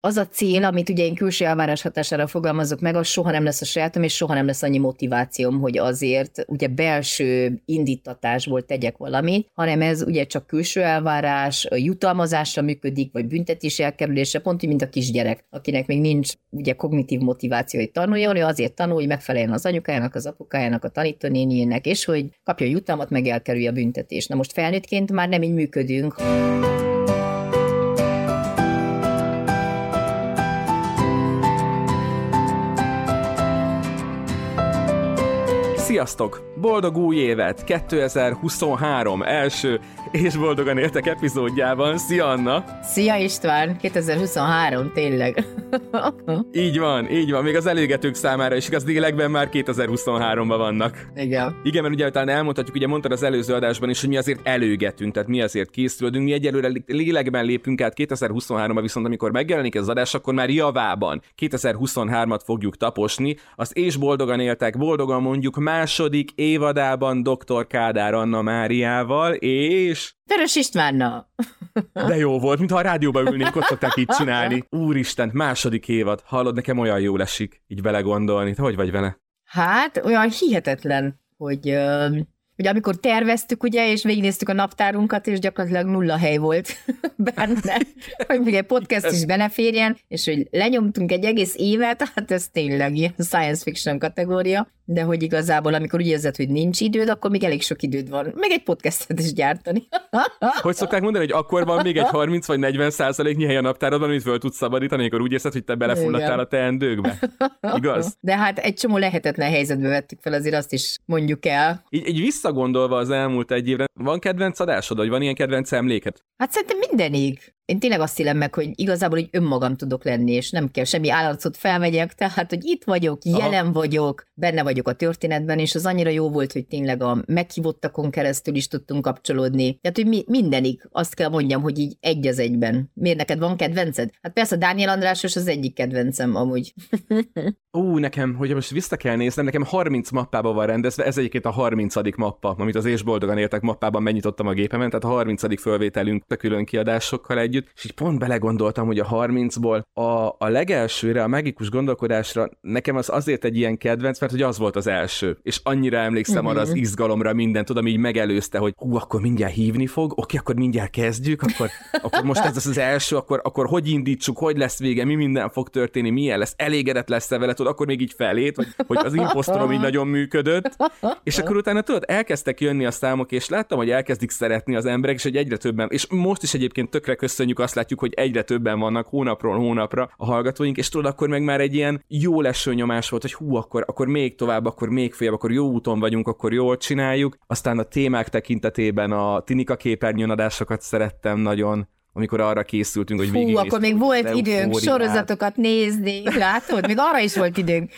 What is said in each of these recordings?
az a cél, amit ugye én külső elvárás hatására fogalmazok meg, az soha nem lesz a sajátom, és soha nem lesz annyi motivációm, hogy azért ugye belső indítatásból tegyek valamit, hanem ez ugye csak külső elvárás, jutalmazásra működik, vagy büntetés elkerülése, pont úgy, mint a kisgyerek, akinek még nincs ugye kognitív motiváció, hogy tanuljon, ő azért tanul, hogy megfeleljen az anyukájának, az apukájának, a tanítónéniének, és hogy kapja jutalmat, meg elkerülje a büntetést. Na most felnőttként már nem így működünk. Sziasztok! Boldog új évet! 2023 első és boldogan éltek epizódjában. Szia Anna! Szia István! 2023, tényleg. így van, így van. Még az előgetők számára is igaz, lélekben már 2023-ban vannak. Igen. Igen, mert ugye utána elmondhatjuk, ugye mondtad az előző adásban is, hogy mi azért előgetünk, tehát mi azért készülődünk, mi egyelőre lélekben lépünk át 2023-ba, viszont amikor megjelenik ez az adás, akkor már javában 2023-at fogjuk taposni. Az és boldogan éltek, boldogan mondjuk második évadában dr. Kádár Anna Máriával, és... Törös Istvánnal. De jó volt, mintha a rádióban ülnénk, ott szokták így csinálni. Úristen, második évad. Hallod, nekem olyan jó esik így belegondolni. Te hogy vagy vele? Hát, olyan hihetetlen, hogy hogy amikor terveztük, ugye, és végignéztük a naptárunkat, és gyakorlatilag nulla hely volt benne, hogy ugye podcast is beneférjen, és hogy lenyomtunk egy egész évet, hát ez tényleg ilyen science fiction kategória, de hogy igazából, amikor úgy érzed, hogy nincs időd, akkor még elég sok időd van, meg egy podcastet is gyártani. hogy szokták mondani, hogy akkor van még egy 30 vagy 40 százaléknyi hely a naptáradban, amit föl tudsz szabadítani, amikor úgy érzed, hogy te belefulladtál a teendőkbe. Igaz? De hát egy csomó lehetetlen helyzetbe vettük fel, azért azt is mondjuk el. Így, így visszagondolva az elmúlt egy évre, van kedvenc adásod, vagy van ilyen kedvenc emléket? Hát szerintem mindenig én tényleg azt élem meg, hogy igazából hogy önmagam tudok lenni, és nem kell semmi állarcot felmegyek, tehát, hogy itt vagyok, Aha. jelen vagyok, benne vagyok a történetben, és az annyira jó volt, hogy tényleg a meghívottakon keresztül is tudtunk kapcsolódni. Tehát, hogy mi, mindenig azt kell mondjam, hogy így egy az egyben. Miért neked van kedvenced? Hát persze Dániel Andrásos az egyik kedvencem amúgy. Ú, nekem, hogy most vissza kell néznem, nekem 30 mappában van rendezve, ez egyébként a 30. mappa, amit az És Boldogan Éltek mappában megnyitottam a gépemen, tehát a 30. fölvételünk a külön kiadásokkal együtt, együtt, és így pont belegondoltam, hogy a 30-ból a, a legelsőre, a magikus gondolkodásra nekem az azért egy ilyen kedvenc, mert hogy az volt az első, és annyira emlékszem uh-huh. arra az izgalomra, minden, tudom, így megelőzte, hogy hú, akkor mindjárt hívni fog, oké, akkor mindjárt kezdjük, akkor, akkor most ez az, az első, akkor, akkor hogy indítsuk, hogy lesz vége, mi minden fog történni, milyen lesz, elégedett lesz-e vele, tudod, akkor még így felét, hogy, hogy az imposztorom így nagyon működött, és akkor utána tudod, elkezdtek jönni a számok, és láttam, hogy elkezdik szeretni az emberek, és hogy egyre többen, és most is egyébként tökre köszönjük köszönjük, azt látjuk, hogy egyre többen vannak hónapról hónapra a hallgatóink, és tudod, akkor meg már egy ilyen jó leső nyomás volt, hogy hú, akkor, akkor még tovább, akkor még följebb, akkor jó úton vagyunk, akkor jól csináljuk. Aztán a témák tekintetében a Tinika képernyőn adásokat szerettem nagyon, amikor arra készültünk, hogy végig. Hú, akkor még volt időnk sorozatokat nézni, látod? Még arra is volt időnk.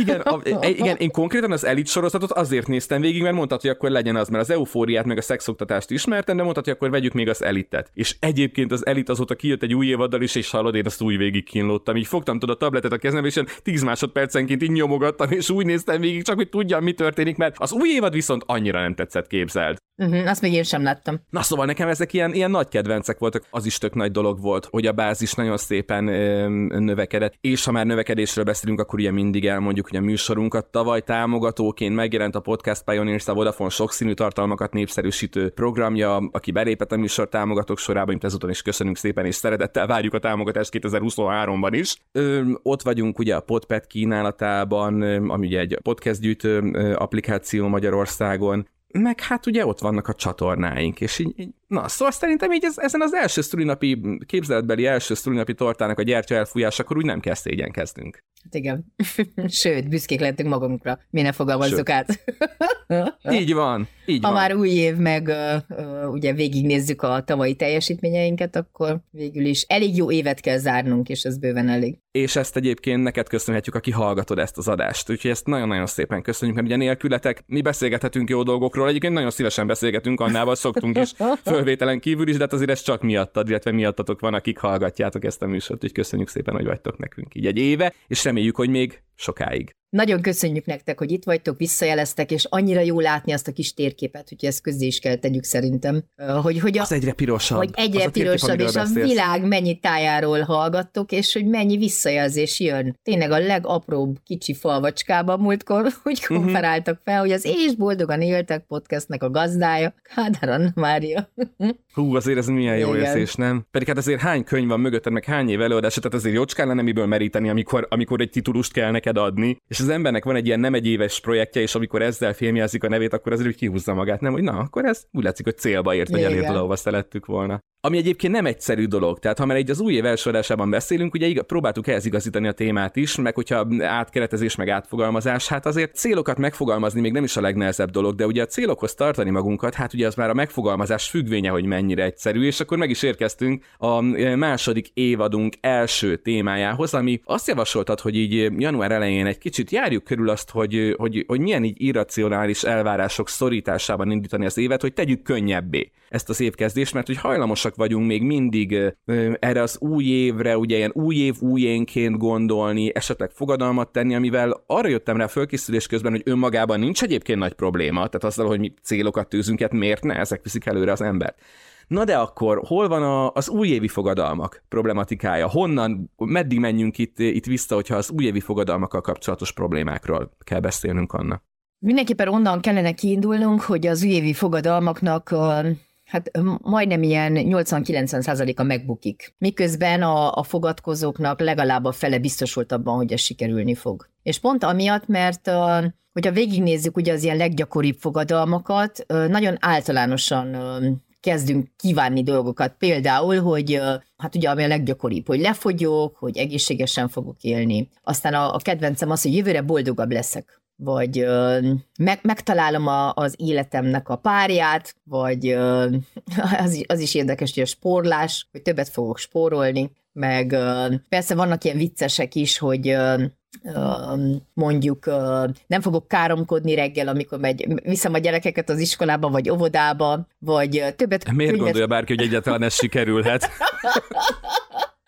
Igen, a, igen, én konkrétan az elit sorozatot azért néztem végig, mert mondtad, hogy akkor legyen az, mert az eufóriát meg a szexoktatást ismertem, de mondtad, hogy akkor vegyük még az elitet. És egyébként az elit azóta kijött egy új évaddal is, és hallod, én azt új végig kínlottam. Így fogtam tudod a tabletet a kezembe, és 10 másodpercenként így nyomogattam, és úgy néztem végig, csak hogy tudjam, mi történik, mert az új évad viszont annyira nem tetszett képzelt. Uh-huh, azt még én sem láttam. Na szóval nekem ezek ilyen, ilyen nagy kedvencek voltak. Az is tök nagy dolog volt, hogy a bázis nagyon szépen ö, növekedett, és ha már növekedésről beszélünk, akkor ugye mindig elmondjuk, hogy a műsorunkat tavaly támogatóként megjelent a Podcast Pioneers a Vodafone sokszínű tartalmakat népszerűsítő programja, aki belépett a műsor támogatók sorába, mint ezúton is köszönünk szépen, és szeretettel várjuk a támogatást 2023-ban is. Ö, ott vagyunk ugye a Podpet kínálatában, ami ugye egy podcast gyűjtő applikáció Magyarországon, meg hát ugye ott vannak a csatornáink, és így, így na, szóval szerintem így ez, ezen az első szülinapi, képzeletbeli első szülinapi tortának a gyertya elfújásakor úgy nem kell szégyenkeznünk. Hát igen. Sőt, büszkék lettünk magunkra. Mi ne fogalmazzuk Sőt. át. így van. Így ha van. már új év, meg uh, ugye végignézzük a tavalyi teljesítményeinket, akkor végül is elég jó évet kell zárnunk, és ez bőven elég. És ezt egyébként neked köszönhetjük, aki hallgatod ezt az adást. Úgyhogy ezt nagyon-nagyon szépen köszönjük, mert ugye nélkületek mi beszélgethetünk jó dolgokról, egyébként nagyon szívesen beszélgetünk, annával szoktunk is, fölvételen kívül is, de hát azért ez csak miattad, illetve miattatok van, akik hallgatjátok ezt a műsort, úgyhogy köszönjük szépen, hogy vagytok nekünk így egy éve, és reméljük, hogy még sokáig. Nagyon köszönjük nektek, hogy itt vagytok, visszajeleztek, és annyira jó látni azt a kis térképet, hogy ezt közé is kell tegyük szerintem. Hogy, hogy a, az egyre pirosabb. Hogy egyre az pirosabb, és beszélsz. a világ mennyi tájáról hallgattok, és hogy mennyi visszajelzés jön. Tényleg a legapróbb kicsi falvacskában múltkor úgy mhm. konferáltak fel, hogy az És boldogan éltek podcastnek a gazdája, Kádár Anna Mária. Hú, azért ez milyen jó Igen. érzés, nem? Pedig hát azért hány könyv van mögötted, meg hány év előadás, tehát azért jócskán lenne miből meríteni, amikor, amikor egy titulust kell neked adni, és az embernek van egy ilyen nem egy éves projektje, és amikor ezzel filmjelzik a nevét, akkor azért úgy kihúzza magát, nem, hogy na, akkor ez úgy látszik, hogy célba ért, vagy elért oda, ahova szerettük volna. Ami egyébként nem egyszerű dolog, tehát ha már egy az új év első adásában beszélünk, ugye próbáltuk ehhez igazítani a témát is, meg hogyha átkeretezés, meg átfogalmazás, hát azért célokat megfogalmazni még nem is a legnehezebb dolog, de ugye a célokhoz tartani magunkat, hát ugye az már a megfogalmazás függvénye, hogy mennyire egyszerű, és akkor meg is érkeztünk a második évadunk első témájához, ami azt javasoltad, hogy így január elején egy kicsit járjuk körül azt, hogy, hogy, hogy milyen így irracionális elvárások szorításában indítani az évet, hogy tegyük könnyebbé ezt az évkezdést, mert hogy hajlamosak vagyunk még mindig erre az új évre, ugye ilyen új év újénként gondolni, esetleg fogadalmat tenni, amivel arra jöttem rá fölkészülés közben, hogy önmagában nincs egyébként nagy probléma, tehát azzal, hogy mi célokat tűzünk, hát miért ne, ezek viszik előre az embert. Na de akkor hol van a, az újévi fogadalmak problematikája? Honnan, meddig menjünk itt, itt vissza, hogyha az újévi fogadalmakkal kapcsolatos problémákról kell beszélnünk, Anna? Mindenképpen onnan kellene kiindulnunk, hogy az újévi fogadalmaknak Hát majdnem ilyen 80-90 a megbukik. Miközben a, a fogadkozóknak legalább a fele biztos abban, hogy ez sikerülni fog. És pont amiatt, mert hogyha végignézzük ugye az ilyen leggyakoribb fogadalmakat, nagyon általánosan kezdünk kívánni dolgokat. Például, hogy hát ugye ami a leggyakoribb, hogy lefogyok, hogy egészségesen fogok élni. Aztán a, a kedvencem az, hogy jövőre boldogabb leszek vagy ö, meg, megtalálom a, az életemnek a párját, vagy ö, az, az is érdekes, hogy a spórlás, hogy többet fogok spórolni, meg ö, persze vannak ilyen viccesek is, hogy ö, mondjuk nem fogok káromkodni reggel, amikor megy, viszem a gyerekeket az iskolába, vagy óvodába, vagy többet... Miért könyvet... gondolja bárki, hogy egyáltalán ez sikerülhet?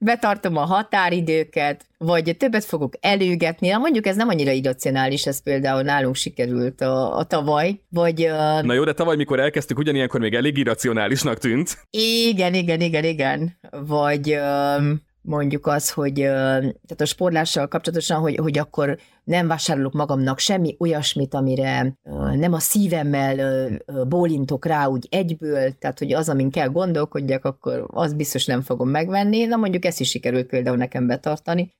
betartom a határidőket, vagy többet fogok előgetni. Na mondjuk ez nem annyira irracionális, ez például nálunk sikerült a, a tavaly, vagy... Uh... Na jó, de tavaly, mikor elkezdtük, ugyanilyenkor még elég irracionálisnak tűnt. Igen, igen, igen, igen. Vagy... Uh mondjuk az, hogy tehát a sportlással kapcsolatosan, hogy, hogy akkor nem vásárolok magamnak semmi olyasmit, amire nem a szívemmel bólintok rá úgy egyből, tehát hogy az, amin kell gondolkodjak, akkor az biztos nem fogom megvenni. Na mondjuk ezt is sikerült például nekem betartani.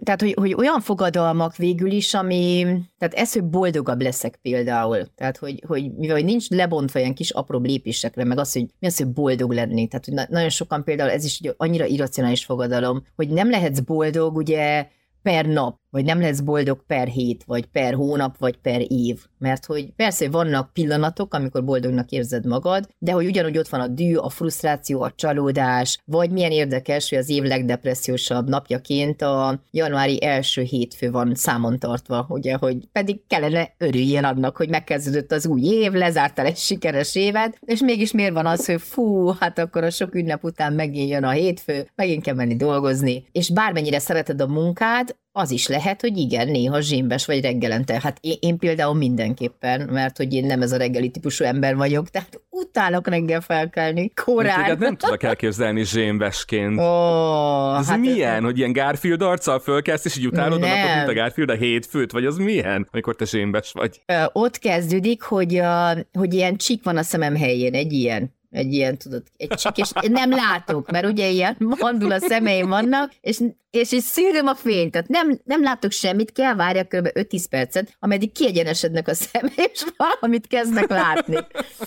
Tehát, hogy, hogy olyan fogadalmak végül is, ami, tehát ez, hogy boldogabb leszek például. Tehát, hogy, hogy mivel hogy nincs lebontva ilyen kis apró lépésekre, meg az, hogy mi az, hogy boldog lenni. Tehát, hogy nagyon sokan például ez is annyira irracionális fogadalom, hogy nem lehetsz boldog, ugye per nap, vagy nem lesz boldog per hét, vagy per hónap, vagy per év. Mert hogy persze vannak pillanatok, amikor boldognak érzed magad, de hogy ugyanúgy ott van a dű, a frusztráció, a csalódás, vagy milyen érdekes, hogy az év legdepressziósabb napjaként a januári első hétfő van számon tartva, ugye, hogy pedig kellene örüljél annak, hogy megkezdődött az új év, lezártál egy sikeres évet, és mégis miért van az, hogy fú, hát akkor a sok ünnep után megint jön a hétfő, megint kell menni dolgozni, és bármennyire szereted a munkád, az is lehet, hogy igen, néha zsémbes vagy reggelente. Hát én, én például mindenképpen, mert hogy én nem ez a reggeli típusú ember vagyok, tehát utálok reggel felkelni, korán. Hát nem tudok elképzelni zsémbesként. Oh, ez hát milyen, ez... hogy ilyen Garfield arccal fölkelsz, és így utálod nem. a napot, mint a Garfield a hétfőt, vagy az milyen, amikor te zsémbes vagy? Ö, ott kezdődik, hogy, a, hogy ilyen csík van a szemem helyén, egy ilyen egy ilyen, tudod, egy csik, és nem látok, mert ugye ilyen mandul a szemeim vannak, és, és így szűröm a fényt, tehát nem, nem látok semmit, kell várjak kb. 5-10 percet, ameddig kiegyenesednek a szemeim, és valamit kezdnek látni.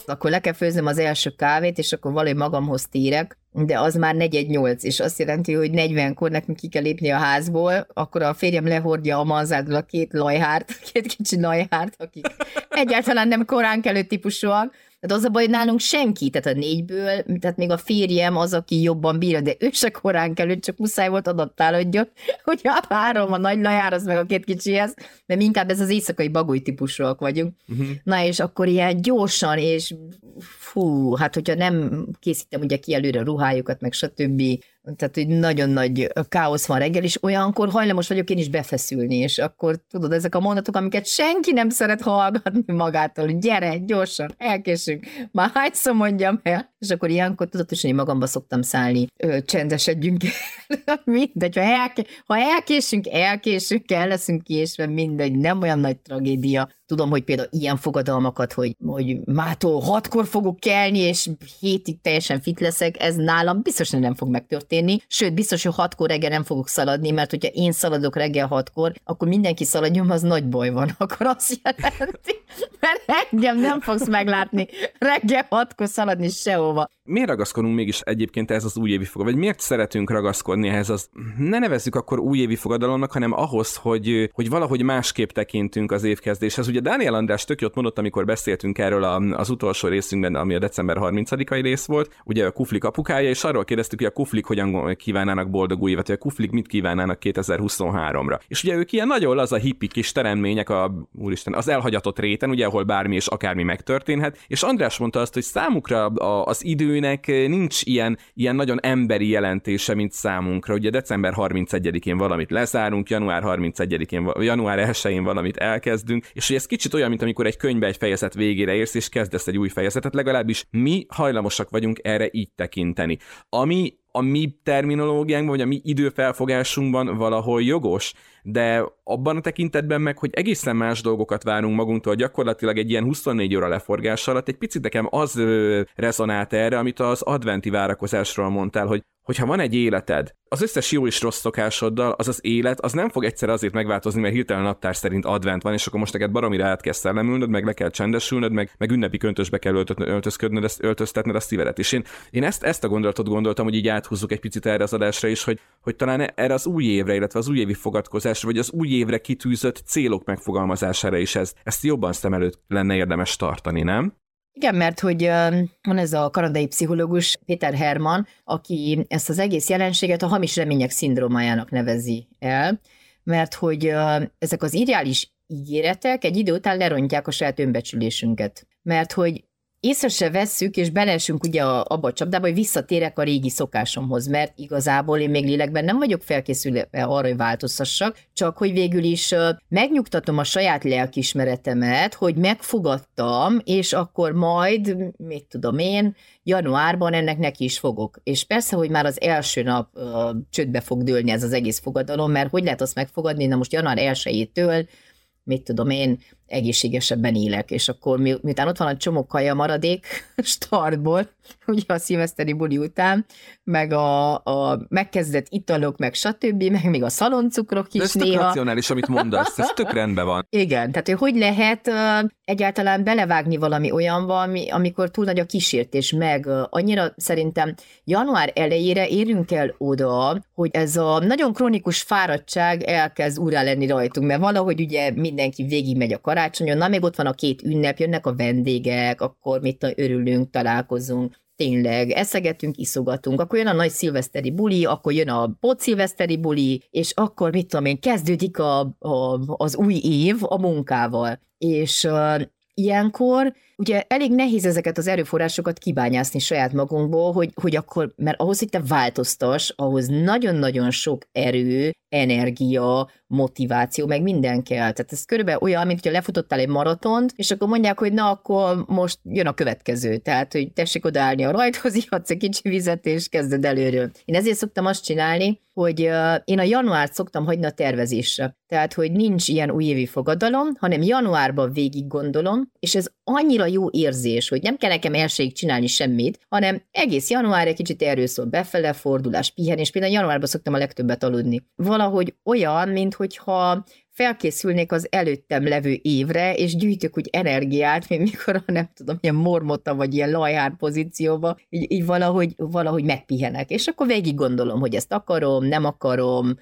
Akkor le kell főznöm az első kávét, és akkor valahogy magamhoz térek, de az már 418, és azt jelenti, hogy 40-kor nekünk ki kell lépni a házból, akkor a férjem lehordja a manzádról a két lajhárt, két kicsi lajhárt, akik egyáltalán nem korán kelő típusúak, tehát az a baj, hogy nálunk senki, tehát a négyből, tehát még a férjem az, aki jobban bírja, de ő se korán kell, csak muszáj volt adaptálódjon, hogy hát három a nagy lajár, az meg a két kicsihez, mert mi inkább ez az éjszakai bagoly típusúak vagyunk. Uh-huh. Na és akkor ilyen gyorsan, és fú, hát hogyha nem készítem ugye ki előre a ruhájukat, meg stb., tehát hogy nagyon nagy káosz van reggel, és olyankor hajlamos vagyok én is befeszülni, és akkor tudod, ezek a mondatok, amiket senki nem szeret hallgatni magától, hogy gyere, gyorsan, elkésünk, már hányszor mondjam el, és akkor ilyenkor hogy én magamba szoktam szállni, ö, csendesedjünk el, mindegy, ha, elké, ha elkésünk, elkésünk, el leszünk késve, mindegy, nem olyan nagy tragédia. Tudom, hogy például ilyen fogadalmakat, hogy, hogy mától hatkor fogok kelni, és hétig teljesen fit leszek, ez nálam biztos nem fog megtörténni. Sőt, biztos, hogy hatkor reggel nem fogok szaladni, mert hogyha én szaladok reggel hatkor, akkor mindenki szaladjon, az nagy baj van. Akkor azt jelenti, mert engem nem fogsz meglátni reggel hatkor szaladni sehova. Miért ragaszkodunk mégis egyébként ez az újévi fogadalom, vagy miért szeretünk ragaszkodni ehhez az, ne nevezzük akkor újévi fogadalomnak, hanem ahhoz, hogy, hogy valahogy másképp tekintünk az évkezdéshez. Ugye Dániel András tök jót mondott, amikor beszéltünk erről az utolsó részünkben, ami a december 30-ai rész volt, ugye a Kuflik apukája, és arról kérdeztük, hogy a Kuflik hogyan kívánnának boldog új évet, vagy a Kuflik mit kívánnának 2023-ra. És ugye ők ilyen nagyon a hippi kis teremmények a, úristen, az elhagyatott réten, ugye, ahol bármi és akármi megtörténhet, és András mondta azt, hogy számukra az időnek nincs ilyen, ilyen nagyon emberi jelentése, mint számunkra. Ugye december 31-én valamit lezárunk, január 31-én, január 1-én valamit elkezdünk, és hogy ez kicsit olyan, mint amikor egy könyvbe egy fejezet végére érsz, és kezdesz egy új fejezetet, legalábbis mi hajlamosak vagyunk erre így tekinteni. Ami a mi terminológiánkban, vagy a mi időfelfogásunkban valahol jogos, de abban a tekintetben meg, hogy egészen más dolgokat várunk magunktól, gyakorlatilag egy ilyen 24 óra leforgás alatt, egy picit nekem az rezonált erre, amit az adventi várakozásról mondtál, hogy hogyha van egy életed, az összes jó és rossz szokásoddal, az az élet, az nem fog egyszer azért megváltozni, mert hirtelen naptár szerint advent van, és akkor most neked baromira át kell szellemülnöd, meg le kell csendesülnöd, meg, meg ünnepi köntösbe kell öltözködnöd, ezt, öltöztetned a szívedet. És én, én ezt, ezt a gondolatot gondoltam, hogy így áthúzzuk egy picit erre az adásra is, hogy, hogy talán erre az új évre, illetve az újévi fogadkozásra, vagy az új évre kitűzött célok megfogalmazására is ez, ezt jobban szem előtt lenne érdemes tartani, nem? Igen, mert hogy van ez a kanadai pszichológus Peter Herman, aki ezt az egész jelenséget a hamis remények szindrómájának nevezi el, mert hogy ezek az ideális ígéretek egy idő után lerontják a saját önbecsülésünket. Mert hogy észre se vesszük, és belesünk ugye abba a csapdába, hogy visszatérek a régi szokásomhoz, mert igazából én még lélekben nem vagyok felkészülve arra, hogy változtassak, csak hogy végül is megnyugtatom a saját lelkismeretemet, hogy megfogadtam, és akkor majd, mit tudom én, januárban ennek neki is fogok. És persze, hogy már az első nap uh, csődbe fog dőlni ez az egész fogadalom, mert hogy lehet azt megfogadni, na most január 1-től mit tudom én, egészségesebben élek, és akkor mi, miután ott van a csomó kaja maradék startból, ugye a szilveszteri buli után, meg a, a megkezdett italok, meg stb., meg még a szaloncukrok is De ez néha. Ez racionális, amit mondasz, ez tök rendben van. Igen, tehát hogy hogy lehet uh, egyáltalán belevágni valami olyanba, ami, amikor túl nagy a kísértés, meg uh, annyira szerintem január elejére érünk el oda, hogy ez a nagyon kronikus fáradtság elkezd urá lenni rajtunk, mert valahogy ugye mindenki végigmegy a karácsonyon, na még ott van a két ünnep, jönnek a vendégek, akkor mit örülünk, találkozunk, tényleg eszegetünk, iszogatunk, akkor jön a nagy szilveszteri buli, akkor jön a szilveszteri buli, és akkor mit tudom én, kezdődik a, a, az új év a munkával. És uh, ilyenkor ugye elég nehéz ezeket az erőforrásokat kibányászni saját magunkból, hogy, hogy akkor, mert ahhoz, hogy te változtas, ahhoz nagyon-nagyon sok erő, energia, motiváció, meg minden kell. Tehát ez körülbelül olyan, mint hogyha lefutottál egy maratont, és akkor mondják, hogy na, akkor most jön a következő. Tehát, hogy tessék odaállni a rajthoz, ihatsz egy kicsi vizet, és kezded előről. Én ezért szoktam azt csinálni, hogy én a januárt szoktam hagyni a tervezésre. Tehát, hogy nincs ilyen újévi fogadalom, hanem januárban végig gondolom, és ez annyira jó érzés, hogy nem kell nekem elsőig csinálni semmit, hanem egész január egy kicsit erről szól befele, fordulás, pihenés. Például januárban szoktam a legtöbbet aludni. Valahogy olyan, mint hogyha felkészülnék az előttem levő évre, és gyűjtök úgy energiát, mint mikor, nem tudom, ilyen mormota vagy ilyen lajhár pozícióba, így, így valahogy, valahogy megpihenek. És akkor végig gondolom, hogy ezt akarom, nem akarom,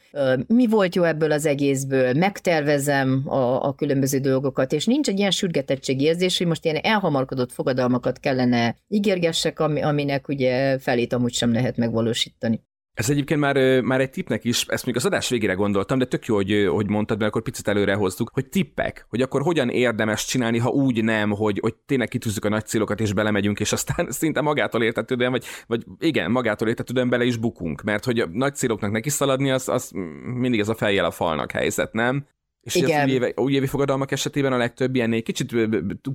mi volt jó ebből az egészből, megtervezem a, a különböző dolgokat, és nincs egy ilyen sürgetettség érzés, hogy most ilyen elhamarkodott fogadalmakat kellene ígérgessek, ami, aminek ugye felét amúgy sem lehet megvalósítani. Ez egyébként már, már egy tippnek is, ezt még az adás végére gondoltam, de tök jó, hogy, hogy mondtad, mert akkor picit előre hoztuk, hogy tippek, hogy akkor hogyan érdemes csinálni, ha úgy nem, hogy, hogy tényleg kitűzzük a nagy célokat és belemegyünk, és aztán szinte magától értetődően, vagy, vagy igen, magától értetődően bele is bukunk, mert hogy a nagy céloknak neki szaladni, az, az mindig ez a fejjel a falnak helyzet, nem? És Igen. az újévi, újévi fogadalmak esetében a legtöbb ilyennél kicsit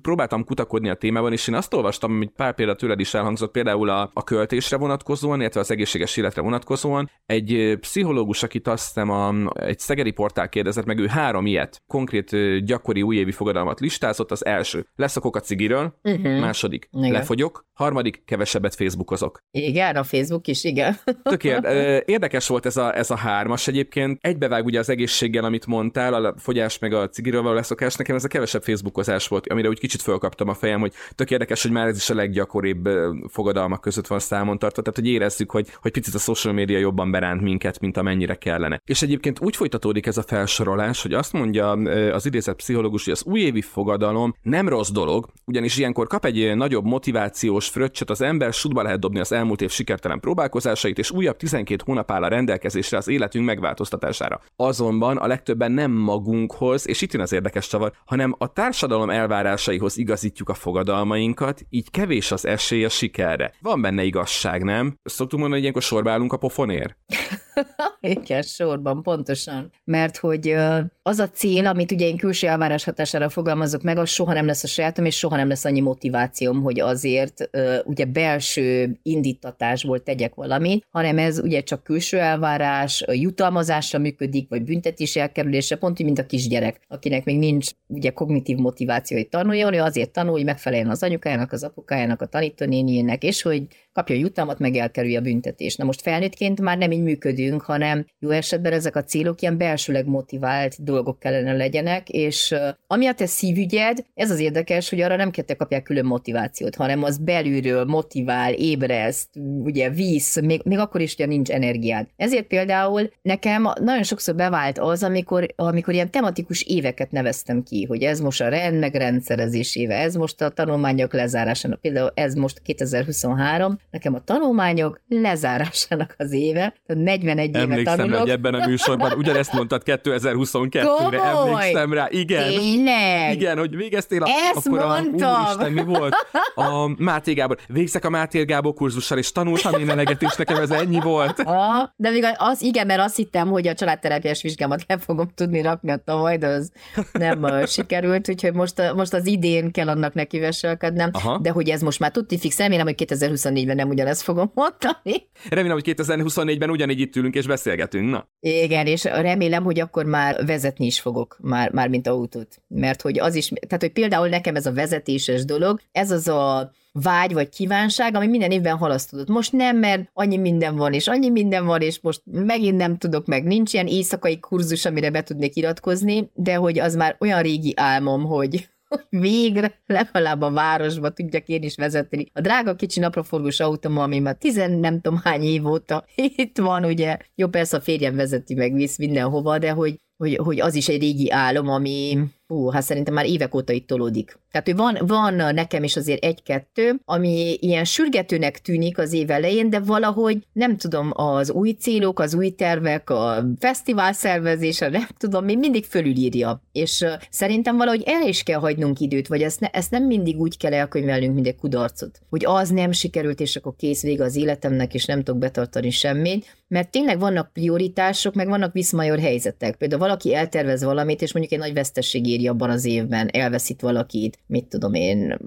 próbáltam kutakodni a témában, és én azt olvastam, hogy pár példa tőled is elhangzott, például a, a költésre vonatkozóan, illetve az egészséges életre vonatkozóan. Egy pszichológus, akit azt hiszem a, egy szegedi portál kérdezett meg, ő három ilyet, konkrét gyakori újévi fogadalmat listázott. Az első, leszokok a cigiről, uh-huh. második, igen. lefogyok, harmadik, kevesebbet Facebookozok. Igen, a Facebook is, igen. Tök érdekes volt ez a, ez a hármas egyébként. Egybevág ugye az egészséggel, amit mondtál, a fogyás meg a cigiről való leszokás, nekem ez a kevesebb Facebookozás volt, amire úgy kicsit fölkaptam a fejem, hogy tök érdekes, hogy már ez is a leggyakoribb fogadalmak között van számon tartva, tehát hogy érezzük, hogy, hogy picit a social media jobban beránt minket, mint amennyire kellene. És egyébként úgy folytatódik ez a felsorolás, hogy azt mondja az idézett pszichológus, hogy az újévi fogadalom nem rossz dolog, ugyanis ilyenkor kap egy nagyobb motivációs fröccsöt, az ember sudba lehet dobni az elmúlt év sikertelen próbálkozásait, és újabb 12 hónap áll a rendelkezésre az életünk megváltoztatására. Azonban a legtöbben nem mag magunkhoz, és itt jön az érdekes csavar, hanem a társadalom elvárásaihoz igazítjuk a fogadalmainkat, így kevés az esély a sikerre. Van benne igazság, nem? Szoktuk mondani, hogy ilyenkor sorbálunk a pofonér? Igen, sorban, pontosan. Mert hogy az a cél, amit ugye én külső elvárás hatására fogalmazok meg, az soha nem lesz a sajátom, és soha nem lesz annyi motivációm, hogy azért ugye belső indítatásból tegyek valamit, hanem ez ugye csak külső elvárás, jutalmazásra működik, vagy büntetés elkerülése, pont úgy, mint a kisgyerek, akinek még nincs ugye kognitív motiváció, hogy tanuljon, ő azért tanul, hogy megfeleljen az anyukájának, az apukájának, a tanítónéniének, és hogy kapja jutalmat, meg elkerülje a büntetést. Na most felnőttként már nem így működünk, hanem jó esetben ezek a célok ilyen belsőleg motivált dolgok kellene legyenek, és ami a te szívügyed, ez az érdekes, hogy arra nem kell kapják külön motivációt, hanem az belülről motivál, ébreszt, ugye víz, még, még akkor is, hogy nincs energiád. Ezért például nekem nagyon sokszor bevált az, amikor, amikor ilyen tematikus éveket neveztem ki, hogy ez most a rend megrendszerezés éve, ez most a tanulmányok lezárásának, például ez most 2023, nekem a tanulmányok lezárásának az éve, tehát 41 Emlékszem, éve tanulok. hogy ebben a műsorban ugyanezt mondtad 2022-re, emlékszem rá, igen. Tényleg? Igen, hogy végeztél a... Ezt akkor mondtam. A, úristen, mi volt? A Máté Gábor. Végzek a Máté Gábor kurzussal, és tanultam én eleget, és nekem ez ennyi volt. Ah, de még az, igen, mert azt hittem, hogy a családterápiás vizsgámat le fogom tudni rakni a tavaly, de az nem sikerült, úgyhogy most, most az idén kell annak neki veselkednem, Aha. de hogy ez most már tudti fix, remélem, hogy 2024-ben nem ugyanezt fogom mondani. Remélem, hogy 2024-ben ugyanígy itt ülünk és beszélgetünk, na. Igen, és remélem, hogy akkor már vezetni is fogok, már, már mint autót. Mert hogy az is, tehát hogy például nekem ez a vezetéses dolog, ez az a vágy vagy kívánság, ami minden évben halasztódott. Most nem, mert annyi minden van, és annyi minden van, és most megint nem tudok meg. Nincs ilyen éjszakai kurzus, amire be tudnék iratkozni, de hogy az már olyan régi álmom, hogy végre legalább a városba tudjak én is vezetni. A drága kicsi napraforgós autóm, ami már tizen nem tudom hány év óta itt van, ugye. Jó, persze a férjem vezeti meg visz mindenhova, de hogy, hogy, hogy az is egy régi álom, ami, hú, hát szerintem már évek óta itt tolódik. Tehát, hogy van, van nekem is azért egy-kettő, ami ilyen sürgetőnek tűnik az év elején, de valahogy nem tudom, az új célok, az új tervek, a fesztivál szervezése, nem tudom, még mindig fölülírja. És szerintem valahogy el is kell hagynunk időt, vagy ezt, ne, ezt nem mindig úgy kell elkönyvelnünk, mint egy kudarcot. Hogy az nem sikerült, és akkor kész vége az életemnek, és nem tudok betartani semmit, mert tényleg vannak prioritások, meg vannak viszmajor helyzetek. Például valaki eltervez valamit, és mondjuk egy nagy veszteség éri abban az évben, elveszít valakit, mit tudom én,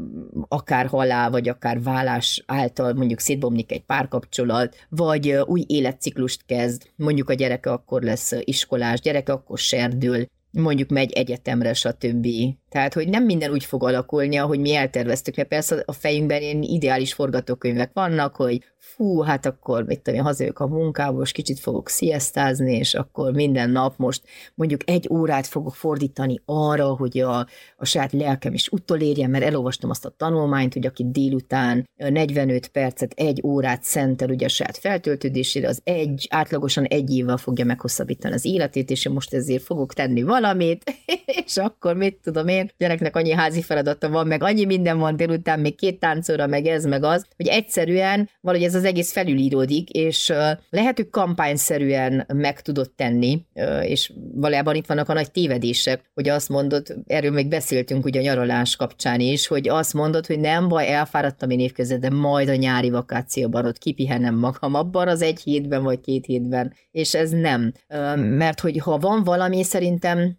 akár halál, vagy akár vállás által mondjuk szétbomlik egy párkapcsolat, vagy új életciklust kezd, mondjuk a gyereke akkor lesz iskolás, gyereke akkor serdül, mondjuk megy egyetemre, stb. Tehát, hogy nem minden úgy fog alakulni, ahogy mi elterveztük, mert persze a fejünkben ilyen ideális forgatókönyvek vannak, hogy fú, hát akkor mit tudom én, hazajövök a munkából, és kicsit fogok sziasztázni, és akkor minden nap most mondjuk egy órát fogok fordítani arra, hogy a, a saját lelkem is utolérjen, mert elolvastam azt a tanulmányt, hogy aki délután 45 percet, egy órát szentel ugye a saját feltöltődésére, az egy, átlagosan egy évvel fogja meghosszabbítani az életét, és én most ezért fogok tenni valamit, és akkor mit tudom én, gyereknek annyi házi feladata van, meg annyi minden van délután, még két táncóra, meg ez, meg az, hogy egyszerűen valahogy ez az egész felülíródik, és lehet, hogy kampányszerűen meg tudod tenni, és valójában itt vannak a nagy tévedések, hogy azt mondod, erről még beszéltünk ugye a nyaralás kapcsán is, hogy azt mondod, hogy nem baj, elfáradtam én évközben, de majd a nyári vakációban ott kipihenem magam abban az egy hétben vagy két hétben, és ez nem. Mert hogy ha van valami, szerintem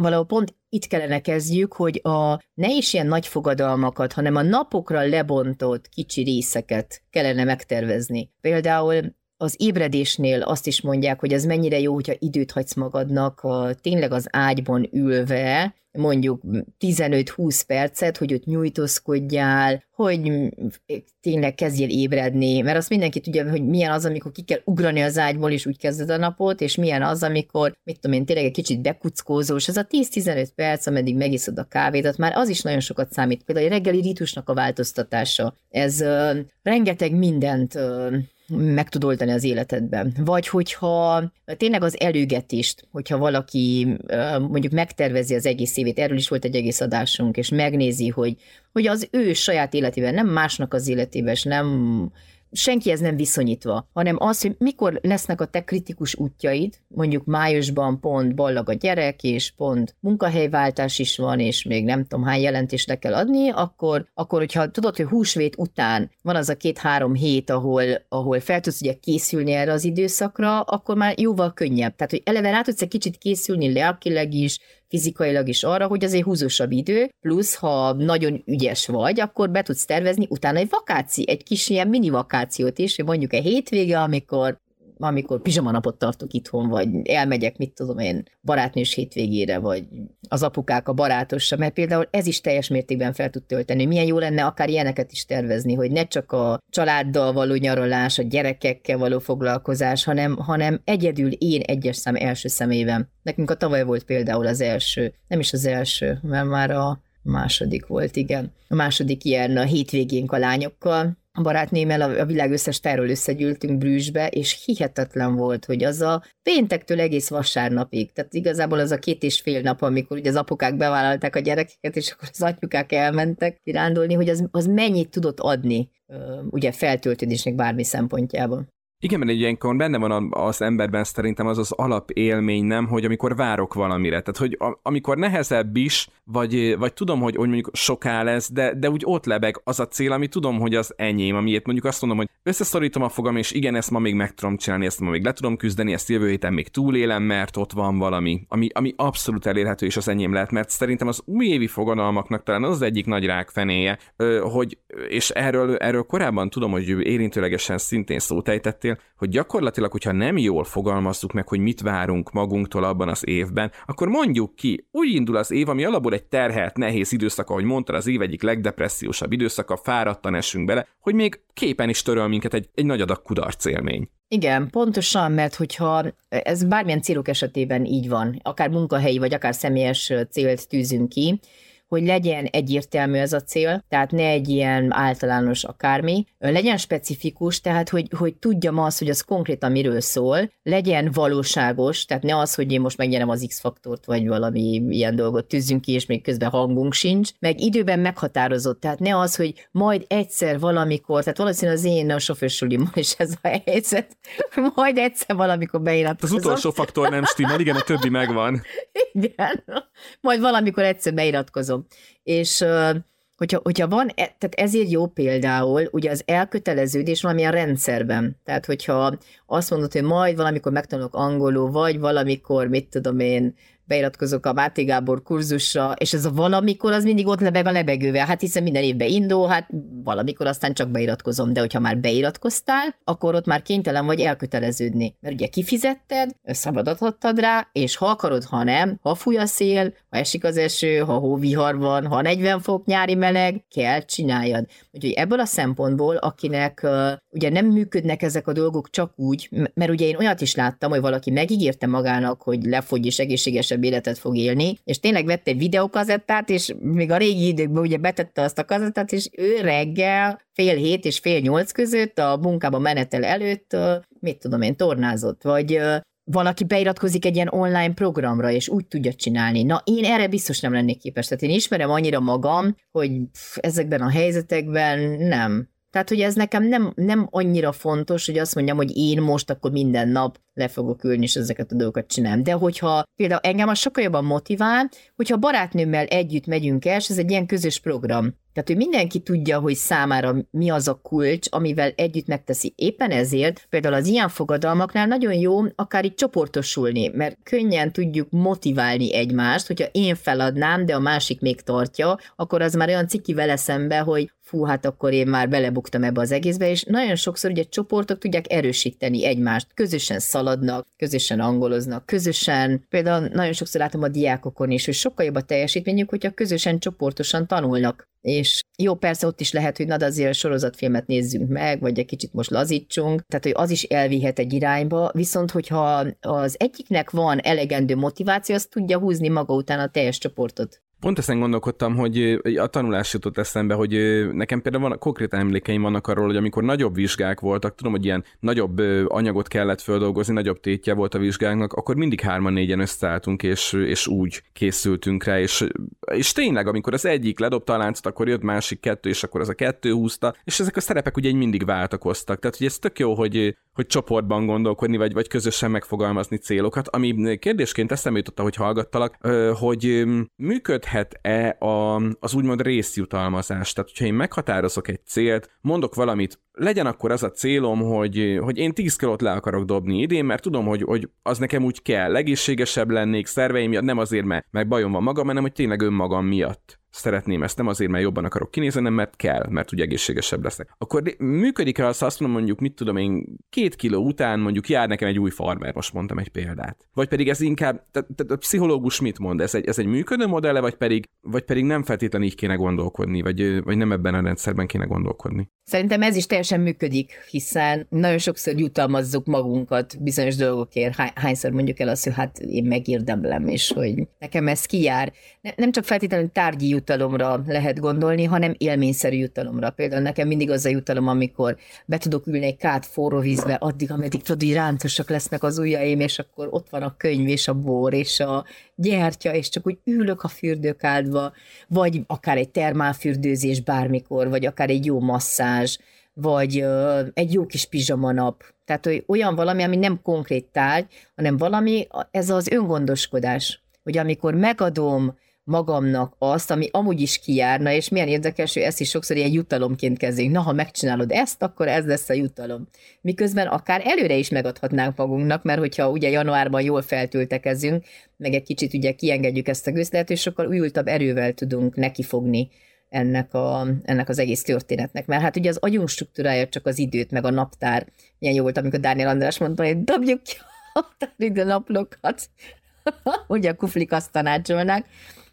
valahol pont itt kellene kezdjük, hogy a, ne is ilyen nagy fogadalmakat, hanem a napokra lebontott kicsi részeket kellene megtervezni. Például az ébredésnél azt is mondják, hogy ez mennyire jó, hogyha időt hagysz magadnak a, tényleg az ágyban ülve, mondjuk 15-20 percet, hogy ott nyújtózkodjál, hogy tényleg kezdjél ébredni, mert azt mindenki tudja, hogy milyen az, amikor ki kell ugrani az ágyból, és úgy kezded a napot, és milyen az, amikor, mit tudom én, tényleg egy kicsit bekuckózós, ez a 10-15 perc, ameddig megiszod a kávédat, már az is nagyon sokat számít. Például a reggeli ritusnak a változtatása. Ez uh, rengeteg mindent uh, meg tud oldani az életedben. Vagy hogyha tényleg az előgetést, hogyha valaki mondjuk megtervezi az egész évét, erről is volt egy egész adásunk, és megnézi, hogy, hogy az ő saját életében, nem másnak az életében, és nem senkihez nem viszonyítva, hanem az, hogy mikor lesznek a te kritikus útjaid, mondjuk májusban pont ballag a gyerek, és pont munkahelyváltás is van, és még nem tudom hány jelentést le kell adni, akkor, akkor hogyha tudod, hogy húsvét után van az a két-három hét, ahol, ahol fel tudsz ugye készülni erre az időszakra, akkor már jóval könnyebb. Tehát, hogy eleve rá tudsz egy kicsit készülni lelkileg is, fizikailag is arra, hogy azért húzósabb idő, plusz ha nagyon ügyes vagy, akkor be tudsz tervezni utána egy vakáció, egy kis ilyen mini vakációt is, mondjuk egy hétvége, amikor amikor pizsamanapot tartok itthon, vagy elmegyek, mit tudom én, barátnős hétvégére, vagy az apukák a barátossa, mert például ez is teljes mértékben fel tud tölteni. Milyen jó lenne akár ilyeneket is tervezni, hogy ne csak a családdal való nyaralás, a gyerekekkel való foglalkozás, hanem, hanem egyedül én egyes szem első szemében. Nekünk a tavaly volt például az első, nem is az első, mert már a második volt, igen. A második ilyen a hétvégénk a lányokkal, a barátnémmel a, világ összes tájról összegyűltünk Brűsbe, és hihetetlen volt, hogy az a péntektől egész vasárnapig, tehát igazából az a két és fél nap, amikor ugye az apukák bevállalták a gyerekeket, és akkor az anyukák elmentek kirándulni, hogy az, az mennyit tudott adni ugye feltöltődésnek bármi szempontjából. Igen, mert ilyenkor benne van az emberben szerintem az az alapélmény, nem, hogy amikor várok valamire, tehát hogy amikor nehezebb is, vagy, vagy tudom, hogy, hogy mondjuk soká lesz, de, de úgy ott lebeg az a cél, ami tudom, hogy az enyém, amiért mondjuk azt mondom, hogy összeszorítom a fogam, és igen, ezt ma még meg tudom csinálni, ezt ma még le tudom küzdeni, ezt jövő héten még túlélem, mert ott van valami, ami, ami abszolút elérhető, és az enyém lehet, mert szerintem az újévi fogadalmaknak talán az, az egyik nagy rákfenéje, hogy, és erről, erről korábban tudom, hogy érintőlegesen szintén szót beszél, hogy gyakorlatilag, hogyha nem jól fogalmazzuk meg, hogy mit várunk magunktól abban az évben, akkor mondjuk ki, úgy indul az év, ami alapból egy terhelt, nehéz időszak, ahogy mondta, az év egyik legdepressziósabb időszaka, fáradtan esünk bele, hogy még képen is töröl minket egy, egy nagy adag kudarc élmény. Igen, pontosan, mert hogyha ez bármilyen célok esetében így van, akár munkahelyi, vagy akár személyes célt tűzünk ki, hogy legyen egyértelmű ez a cél, tehát ne egy ilyen általános akármi, legyen specifikus, tehát hogy, hogy tudjam azt, hogy az konkrétan miről szól, legyen valóságos, tehát ne az, hogy én most megnyerem az X-faktort, vagy valami ilyen dolgot tűzzünk ki, és még közben hangunk sincs, meg időben meghatározott, tehát ne az, hogy majd egyszer valamikor, tehát valószínűleg az én a sofőrsulimon is ez a helyzet, majd egyszer valamikor beiratkozom. Az utolsó faktor nem stimmel, igen, a többi megvan. Igen, majd valamikor egyszer beiratkozom és hogyha, hogyha van, e, tehát ezért jó például ugye az elköteleződés valamilyen rendszerben. Tehát, hogyha azt mondod, hogy majd valamikor megtanulok angolul, vagy valamikor, mit tudom én, beiratkozok a Máté Gábor kurzusra, és ez a valamikor az mindig ott lebeg a lebegővel. Hát hiszen minden évben indul, hát valamikor aztán csak beiratkozom, de hogyha már beiratkoztál, akkor ott már kénytelen vagy elköteleződni. Mert ugye kifizetted, szabadathattad rá, és ha akarod, ha nem, ha fúj a szél, ha esik az eső, ha hóvihar van, ha 40 fok nyári meleg, kell csináljad. Úgyhogy ebből a szempontból, akinek ugye nem működnek ezek a dolgok csak úgy, mert ugye én olyat is láttam, hogy valaki megígérte magának, hogy lefogy és egészségesebb életet fog élni, és tényleg vett egy videokazettát, és még a régi időkben ugye betette azt a kazettát, és ő reggel fél hét és fél nyolc között a munkába menetel előtt, mit tudom én, tornázott, vagy valaki beiratkozik egy ilyen online programra, és úgy tudja csinálni. Na, én erre biztos nem lennék képes. Tehát én ismerem annyira magam, hogy pff, ezekben a helyzetekben nem. Tehát, hogy ez nekem nem, nem annyira fontos, hogy azt mondjam, hogy én most akkor minden nap le fogok ülni, és ezeket a dolgokat csinálom. De hogyha például engem az sokkal jobban motivál, hogyha barátnőmmel együtt megyünk el, és ez egy ilyen közös program. Tehát, hogy mindenki tudja, hogy számára mi az a kulcs, amivel együtt megteszi. Éppen ezért például az ilyen fogadalmaknál nagyon jó akár így csoportosulni, mert könnyen tudjuk motiválni egymást, hogyha én feladnám, de a másik még tartja, akkor az már olyan ciki vele szembe, hogy fú, hát akkor én már belebuktam ebbe az egészbe, és nagyon sokszor ugye csoportok tudják erősíteni egymást, közösen szaladnak, közösen angoloznak, közösen, például nagyon sokszor látom a diákokon is, hogy sokkal jobb a teljesítményük, hogyha közösen, csoportosan tanulnak. És jó, persze ott is lehet, hogy na, de azért sorozatfilmet nézzünk meg, vagy egy kicsit most lazítsunk, tehát hogy az is elvihet egy irányba, viszont hogyha az egyiknek van elegendő motiváció, az tudja húzni maga után a teljes csoportot. Pont ezen gondolkodtam, hogy a tanulás jutott eszembe, hogy nekem például van, konkrét emlékeim vannak arról, hogy amikor nagyobb vizsgák voltak, tudom, hogy ilyen nagyobb anyagot kellett földolgozni, nagyobb tétje volt a vizsgáknak, akkor mindig hárman négyen összeálltunk, és, és úgy készültünk rá, és, és tényleg, amikor az egyik ledobta a láncot, akkor jött másik kettő, és akkor az a kettő húzta, és ezek a szerepek ugye mindig váltakoztak. Tehát, hogy ez tök jó, hogy, hogy csoportban gondolkodni, vagy, vagy közösen megfogalmazni célokat, ami kérdésként eszembe jutott, hogy hallgattalak, hogy működhet-e a, az úgymond részjutalmazás? Tehát, hogyha én meghatározok egy célt, mondok valamit, legyen akkor az a célom, hogy, hogy én 10 kilót le akarok dobni idén, mert tudom, hogy, hogy az nekem úgy kell, egészségesebb lennék, szerveim miatt, nem azért, mert, mert bajom van magam, hanem hogy tényleg önmagam miatt szeretném ezt, nem azért, mert jobban akarok kinézni, hanem mert kell, mert ugye egészségesebb leszek. Akkor működik-e az, azt mondom, mondjuk, mit tudom én, két kiló után mondjuk jár nekem egy új farmer, most mondtam egy példát. Vagy pedig ez inkább, tehát a pszichológus mit mond? Ez egy, ez egy működő modelle, vagy pedig, vagy pedig nem feltétlenül így kéne gondolkodni, vagy, vagy nem ebben a rendszerben kéne gondolkodni? Szerintem ez is teljesen működik, hiszen nagyon sokszor jutalmazzuk magunkat bizonyos dolgokért. Hányszor mondjuk el azt, hogy hát én megérdemlem, és hogy nekem ez kijár. Nem csak feltétlenül tárgyi jutalomra lehet gondolni, hanem élményszerű jutalomra. Például nekem mindig az a jutalom, amikor be tudok ülni egy kát forró vízbe, addig, ameddig tudod, hogy ráncosak lesznek az ujjaim, és akkor ott van a könyv, és a bor, és a gyertya, és csak úgy ülök a fürdőkádba, vagy akár egy termálfürdőzés bármikor, vagy akár egy jó masszázs, vagy egy jó kis pizsamanap. Tehát hogy olyan valami, ami nem konkrét tárgy, hanem valami, ez az öngondoskodás, hogy amikor megadom magamnak azt, ami amúgy is kijárna, és milyen érdekes, hogy ezt is sokszor ilyen jutalomként kezdünk. Na, ha megcsinálod ezt, akkor ez lesz a jutalom. Miközben akár előre is megadhatnánk magunknak, mert hogyha ugye januárban jól feltültekezünk, meg egy kicsit ugye kiengedjük ezt a gőzlet, és sokkal újultabb erővel tudunk nekifogni ennek, a, ennek az egész történetnek. Mert hát ugye az agyunk struktúrája csak az időt, meg a naptár. Milyen jó volt, amikor Dániel András mondta, hogy dobjuk ki a naplokat. ugye a kuflik azt tanácsolnak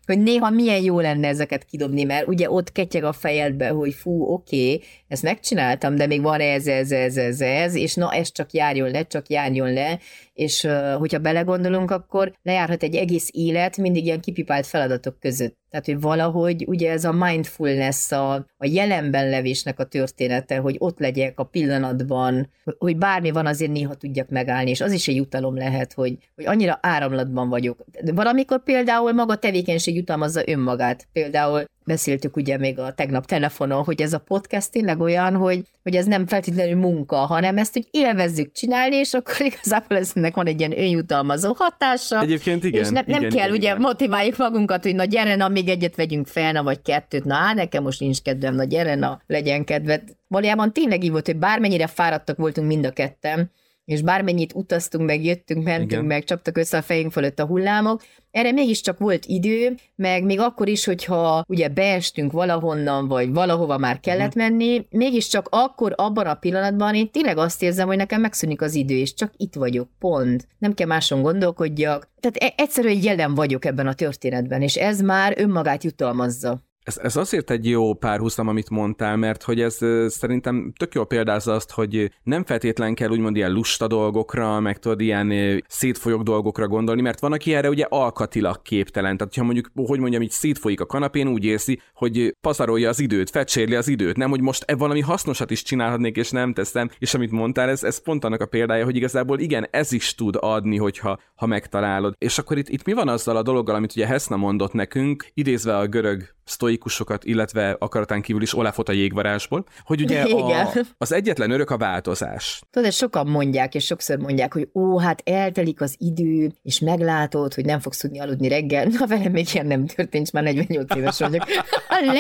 hogy néha milyen jó lenne ezeket kidobni, mert ugye ott ketyeg a fejedbe, hogy fú, oké, okay, ezt megcsináltam, de még van ez, ez, ez, ez, ez, és na, ez csak járjon le, csak járjon le, és hogyha belegondolunk, akkor lejárhat egy egész élet mindig ilyen kipipált feladatok között. Tehát, hogy valahogy ugye ez a mindfulness, a, a jelenben levésnek a története, hogy ott legyek a pillanatban, hogy bármi van, azért néha tudjak megállni, és az is egy jutalom lehet, hogy, hogy annyira áramlatban vagyok. De valamikor például maga tevékenység jutalmazza önmagát. Például beszéltük ugye még a tegnap telefonon, hogy ez a podcast tényleg olyan, hogy, hogy ez nem feltétlenül munka, hanem ezt úgy élvezzük csinálni, és akkor igazából ennek van egy ilyen önjutalmazó hatása. Egyébként igen. És ne, nem igen, kell, igen, ugye igen. motiváljuk magunkat, hogy na gyere, na még egyet vegyünk fel, na vagy kettőt, na á, nekem most nincs kedvem, na gyere, na legyen kedved. Valójában tényleg így volt, hogy bármennyire fáradtak voltunk mind a ketten, és bármennyit utaztunk, meg jöttünk, mentünk, Igen. meg csaptak össze a fejünk fölött a hullámok, erre mégiscsak volt idő, meg még akkor is, hogyha ugye beestünk valahonnan, vagy valahova már kellett uh-huh. menni, mégiscsak akkor abban a pillanatban én tényleg azt érzem, hogy nekem megszűnik az idő, és csak itt vagyok, pont. Nem kell máson gondolkodjak. Tehát e- egyszerűen jelen vagyok ebben a történetben, és ez már önmagát jutalmazza. Ez, ez azért egy jó párhuzam, amit mondtál, mert hogy ez szerintem tök jól példázza azt, hogy nem feltétlen kell úgymond ilyen lusta dolgokra, meg tudod, ilyen szétfolyók dolgokra gondolni, mert van, aki erre ugye alkatilag képtelen. Tehát, ha mondjuk, hogy mondjam, így szétfolyik a kanapén, úgy érzi, hogy pazarolja az időt, fecsérli az időt, nem, hogy most e valami hasznosat is csinálhatnék, és nem teszem. És amit mondtál, ez, ez pont annak a példája, hogy igazából igen, ez is tud adni, hogyha ha megtalálod. És akkor itt, itt mi van azzal a dologgal, amit ugye Heszna mondott nekünk, idézve a görög sztoikusokat, illetve akaratán kívül is Olafot a jégvarásból, hogy ugye a, az egyetlen örök a változás. Tudod, sokan mondják, és sokszor mondják, hogy ó, hát eltelik az idő, és meglátod, hogy nem fogsz tudni aludni reggel. Na velem még ilyen nem történt, már 48 éves vagyok.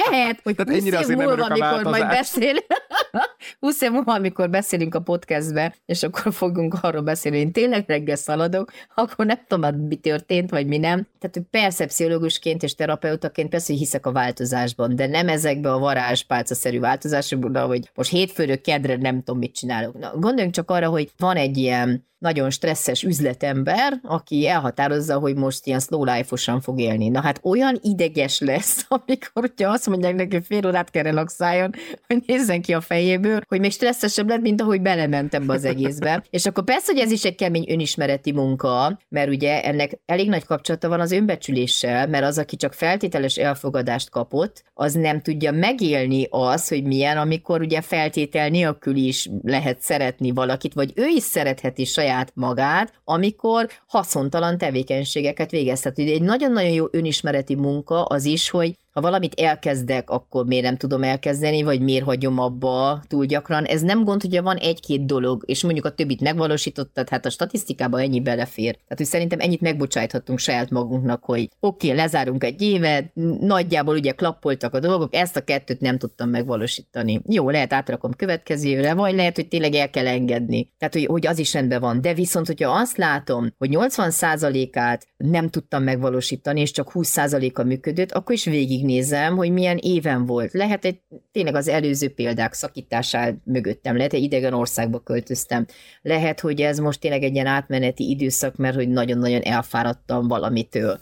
Lehet, hogy Tehát 20 év múlva, amikor majd beszél, 20 év múlva, amikor beszélünk a podcastbe, és akkor fogunk arról beszélni, én tényleg reggel szaladok, akkor nem tudom, mi történt, vagy mi nem. Tehát, hogy persze pszichológusként és terapeutaként persze, hogy hiszek a változásban, de nem ezekbe a varázspálca-szerű változásokban, hogy most hétfőről kedre nem tudom, mit csinálok. Na, gondoljunk csak arra, hogy van egy ilyen nagyon stresszes üzletember, aki elhatározza, hogy most ilyen slow life-osan fog élni. Na hát olyan ideges lesz, amikor hogyha azt mondják neki, fél órát kell relaxáljon, hogy nézzen ki a fejéből, hogy még stresszesebb lett, mint ahogy belement ebbe az egészbe. És akkor persze, hogy ez is egy kemény önismereti munka, mert ugye ennek elég nagy kapcsolata van az önbecsüléssel, mert az, aki csak feltételes elfogadást kapott, az nem tudja megélni az, hogy milyen, amikor ugye feltétel nélkül is lehet szeretni valakit, vagy ő is szeretheti saját saját magát, amikor haszontalan tevékenységeket végezhet. Ugye egy nagyon-nagyon jó önismereti munka az is, hogy ha valamit elkezdek, akkor miért nem tudom elkezdeni, vagy miért hagyom abba túl gyakran. Ez nem gond, hogyha van egy-két dolog, és mondjuk a többit megvalósítottad, hát a statisztikában ennyi belefér. Tehát, hogy szerintem ennyit megbocsájthatunk saját magunknak, hogy oké, okay, lezárunk egy évet, nagyjából ugye klappoltak a dolgok, ezt a kettőt nem tudtam megvalósítani. Jó, lehet átrakom következő évre, vagy lehet, hogy tényleg el kell engedni. Tehát, hogy, hogy az is rendben van. De viszont, hogyha azt látom, hogy 80%-át nem tudtam megvalósítani, és csak 20%-a működött, akkor is végig végignézem, hogy milyen éven volt. Lehet egy tényleg az előző példák szakítását mögöttem, lehet egy idegen országba költöztem, lehet, hogy ez most tényleg egy ilyen átmeneti időszak, mert hogy nagyon-nagyon elfáradtam valamitől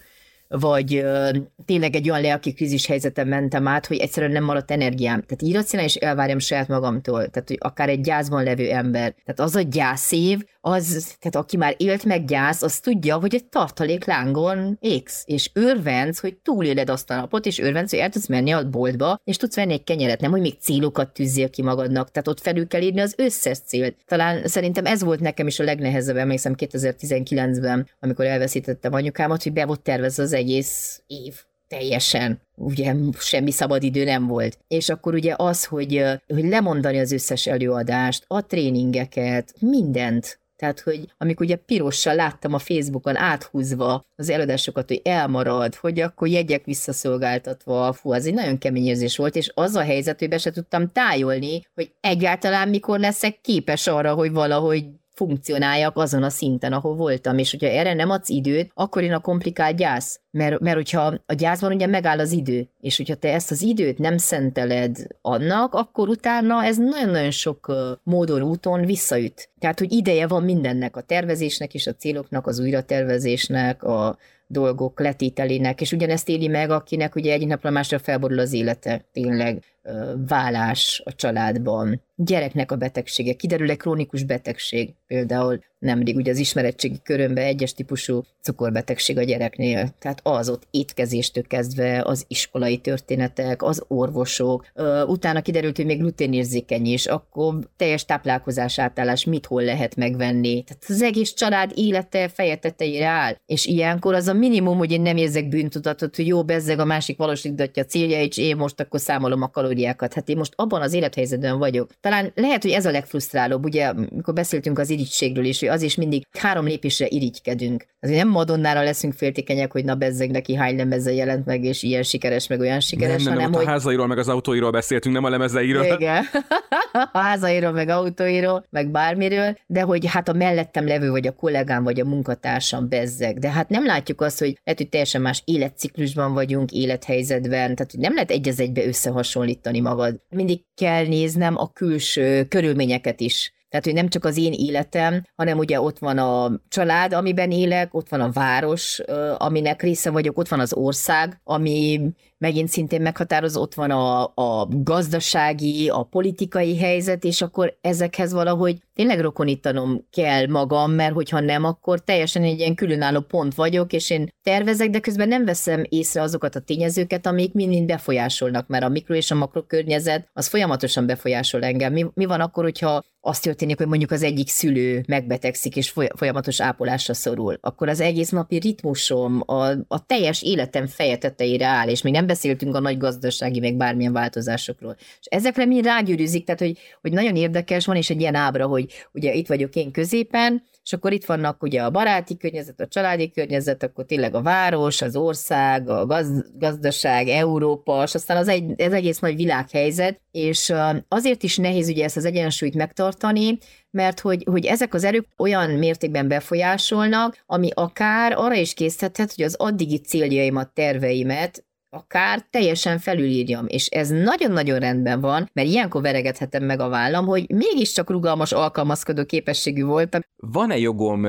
vagy ö, tényleg egy olyan lelki krízis helyzetem mentem át, hogy egyszerűen nem maradt energiám. Tehát irracionális elvárjam saját magamtól. Tehát, hogy akár egy gyászban levő ember. Tehát az a gyászév, az, tehát aki már élt meg gyász, az tudja, hogy egy tartalék lángon égsz, és örvenc, hogy túléled azt a napot, és örvenc, hogy el tudsz menni a boltba, és tudsz venni egy kenyeret, nem, hogy még célokat tűzzél ki magadnak, tehát ott felül kell írni az összes célt. Talán szerintem ez volt nekem is a legnehezebb, emlékszem 2019-ben, amikor elveszítettem anyukámat, hogy be volt tervezve az egész év teljesen, ugye semmi szabadidő nem volt. És akkor ugye az, hogy, hogy lemondani az összes előadást, a tréningeket, mindent, tehát, hogy amikor ugye pirossal láttam a Facebookon áthúzva az eladásokat, hogy elmarad, hogy akkor jegyek visszaszolgáltatva, fú, az egy nagyon kemény érzés volt, és az a helyzet, hogy be se tudtam tájolni, hogy egyáltalán mikor leszek képes arra, hogy valahogy funkcionáljak azon a szinten, ahol voltam, és hogyha erre nem adsz időt, akkor én a komplikált gyász. Mert, mert hogyha a gyászban ugye megáll az idő, és hogyha te ezt az időt nem szenteled annak, akkor utána ez nagyon-nagyon sok módon, úton visszaüt. Tehát, hogy ideje van mindennek, a tervezésnek és a céloknak, az újratervezésnek, a dolgok letételének, és ugyanezt éli meg, akinek ugye egy napra másra felborul az élete, tényleg vállás a családban, gyereknek a betegsége, kiderül egy krónikus betegség, például nemrég ugye az ismeretségi körömben egyes típusú cukorbetegség a gyereknél, tehát az ott étkezéstől kezdve az iskolai történetek, az orvosok, utána kiderült, hogy még gluténérzékeny is, akkor teljes táplálkozás átállás mit hol lehet megvenni. Tehát az egész család élete feje tetejére áll, és ilyenkor az a minimum, hogy én nem érzek bűntudatot, hogy jó, bezzeg a másik valósítgatja a célja, és én most akkor számolom a kalóriákat. Hát én most abban az élethelyzetben vagyok. Talán lehet, hogy ez a legfrusztrálóbb, ugye, amikor beszéltünk az irigységről is, hogy az is mindig három lépésre irigykedünk. Azért nem Madonnára leszünk féltékenyek, hogy na bezzeg neki hány lemezze jelent meg, és ilyen sikeres, meg olyan sikeres, nem, nem, hanem, nem, hogy... a házairól, meg az autóiról beszéltünk, nem a lemezeiről. Igen. a házairól, meg autóiról, meg bármiről, de hogy hát a mellettem levő, vagy a kollégám, vagy a munkatársam bezzeg. De hát nem látjuk azt, hogy lehet, hogy teljesen más életciklusban vagyunk, élethelyzetben, tehát hogy nem lehet egy az egybe összehasonlítani magad. Mindig kell néznem a külső körülményeket is Tehát, hogy nem csak az én életem, hanem ugye ott van a család, amiben élek, ott van a város, aminek része vagyok, ott van az ország, ami megint szintén meghatározó, ott van a, a gazdasági, a politikai helyzet, és akkor ezekhez valahogy tényleg rokonítanom kell magam, mert hogyha nem, akkor teljesen egy ilyen különálló pont vagyok, és én tervezek, de közben nem veszem észre azokat a tényezőket, amik mind-mind befolyásolnak, mert a mikro és a makro környezet az folyamatosan befolyásol engem. Mi, mi van akkor, hogyha az történik, hogy mondjuk az egyik szülő megbetegszik és folyamatos ápolásra szorul, akkor az egész napi ritmusom, a, a teljes életem feje tetejére áll, és még nem beszéltünk a nagy gazdasági, meg bármilyen változásokról. És ezekre mi rágyűrűzik, tehát hogy, hogy nagyon érdekes van, és egy ilyen ábra, hogy ugye itt vagyok én középen, és akkor itt vannak ugye a baráti környezet, a családi környezet, akkor tényleg a város, az ország, a gaz, gazdaság, Európa, és aztán az, egy, az egész nagy világhelyzet, és azért is nehéz ugye ezt az egyensúlyt megtartani, mert hogy, hogy ezek az erők olyan mértékben befolyásolnak, ami akár arra is készíthet, hogy az addigi céljaimat, terveimet akár teljesen felülírjam, és ez nagyon-nagyon rendben van, mert ilyenkor veregethetem meg a vállam, hogy mégiscsak rugalmas, alkalmazkodó képességű voltam. Van-e jogom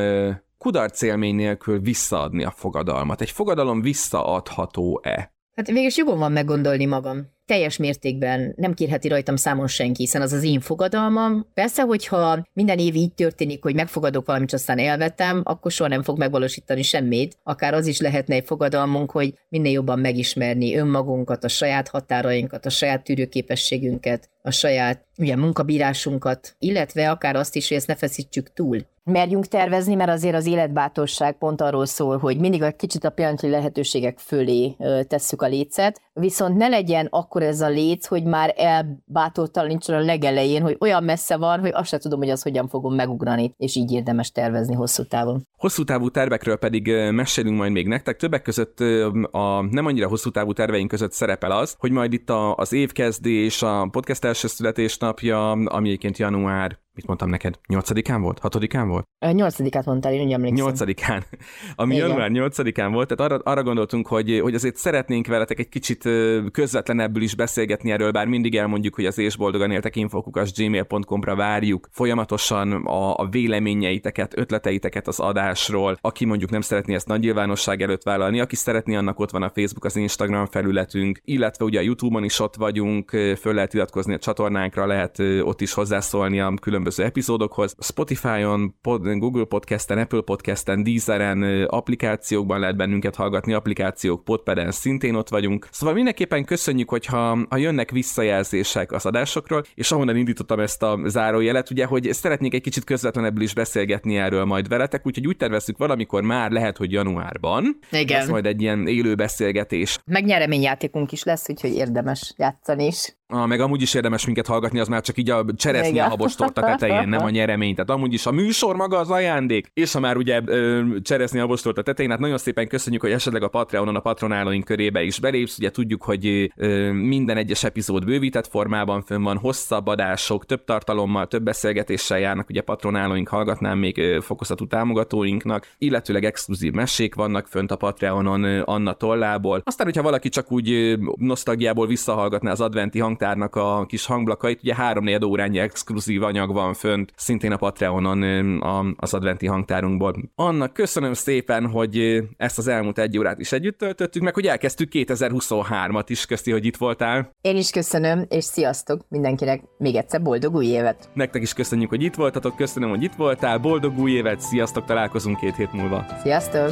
kudarc élmény nélkül visszaadni a fogadalmat? Egy fogadalom visszaadható-e? Hát végülis jogom van meggondolni magam teljes mértékben nem kérheti rajtam számon senki, hiszen az az én fogadalmam. Persze, hogyha minden év így történik, hogy megfogadok valamit, aztán elvetem, akkor soha nem fog megvalósítani semmit. Akár az is lehetne egy fogadalmunk, hogy minél jobban megismerni önmagunkat, a saját határainkat, a saját tűrőképességünket, a saját ugye, munkabírásunkat, illetve akár azt is, hogy ezt ne feszítsük túl. Merjünk tervezni, mert azért az életbátorság pont arról szól, hogy mindig a kicsit a pillanatnyi lehetőségek fölé tesszük a lécet, viszont ne legyen akkor ez a léc, hogy már elbátortalanítson a legelején, hogy olyan messze van, hogy azt sem tudom, hogy az hogyan fogom megugrani, és így érdemes tervezni hosszú távon. Hosszú távú tervekről pedig mesélünk majd még nektek. Többek között a nem annyira hosszú távú terveink között szerepel az, hogy majd itt az évkezdés, a podcast első születésnapja, ami január mit mondtam neked, nyolcadikán volt? Hatodikán volt? Nyolcadikát mondtál, én úgy emlékszem. Nyolcadikán. Ami Igen. január nyolcadikán volt, tehát arra, arra gondoltunk, hogy, hogy azért szeretnénk veletek egy kicsit közvetlenebbül is beszélgetni erről, bár mindig elmondjuk, hogy az és boldogan éltek infokukas gmail.com-ra várjuk folyamatosan a, a véleményeiteket, ötleteiteket az adásról. Aki mondjuk nem szeretné ezt nagy nyilvánosság előtt vállalni, aki szeretné, annak ott van a Facebook, az Instagram felületünk, illetve ugye a YouTube-on is ott vagyunk, föl lehet iratkozni a csatornánkra, lehet ott is hozzászólni a különböző különböző epizódokhoz. Spotify-on, pod, Google Podcast-en, Apple Podcast-en, Deezeren, applikációkban lehet bennünket hallgatni, applikációk, Podpeden szintén ott vagyunk. Szóval mindenképpen köszönjük, hogyha ha jönnek visszajelzések az adásokról, és ahonnan indítottam ezt a zárójelet, ugye, hogy szeretnék egy kicsit közvetlenebbül is beszélgetni erről majd veletek, úgyhogy úgy tervezzük valamikor már lehet, hogy januárban. Igen. Ez majd egy ilyen élő beszélgetés. Meg nyereményjátékunk is lesz, úgyhogy érdemes játszani is. Ah, meg amúgy is érdemes minket hallgatni, az már csak így a cseresznyi a habostorta tetején, nem a nyeremény. Tehát amúgy is a műsor maga az ajándék, és ha már ugye cseresznyi a habostorta tetején, hát nagyon szépen köszönjük, hogy esetleg a Patreonon a patronálóink körébe is belépsz. Ugye tudjuk, hogy ö, minden egyes epizód bővített formában fönn van, hosszabb adások, több tartalommal, több beszélgetéssel járnak, ugye patronálóink hallgatnám még ö, fokozatú támogatóinknak, illetőleg exkluzív mesék vannak fönt a Patreonon ö, Anna tollából. Aztán, hogyha valaki csak úgy nosztalgiából visszahallgatná az adventi hang hangtárnak a kis hangblakait, ugye három órányi exkluzív anyag van fönt, szintén a Patreonon az adventi hangtárunkból. Annak köszönöm szépen, hogy ezt az elmúlt egy órát is együtt töltöttük, meg hogy elkezdtük 2023-at is, köszi, hogy itt voltál. Én is köszönöm, és sziasztok mindenkinek, még egyszer boldog új évet! Nektek is köszönjük, hogy itt voltatok, köszönöm, hogy itt voltál, boldog új évet, sziasztok, találkozunk két hét múlva. Sziasztok!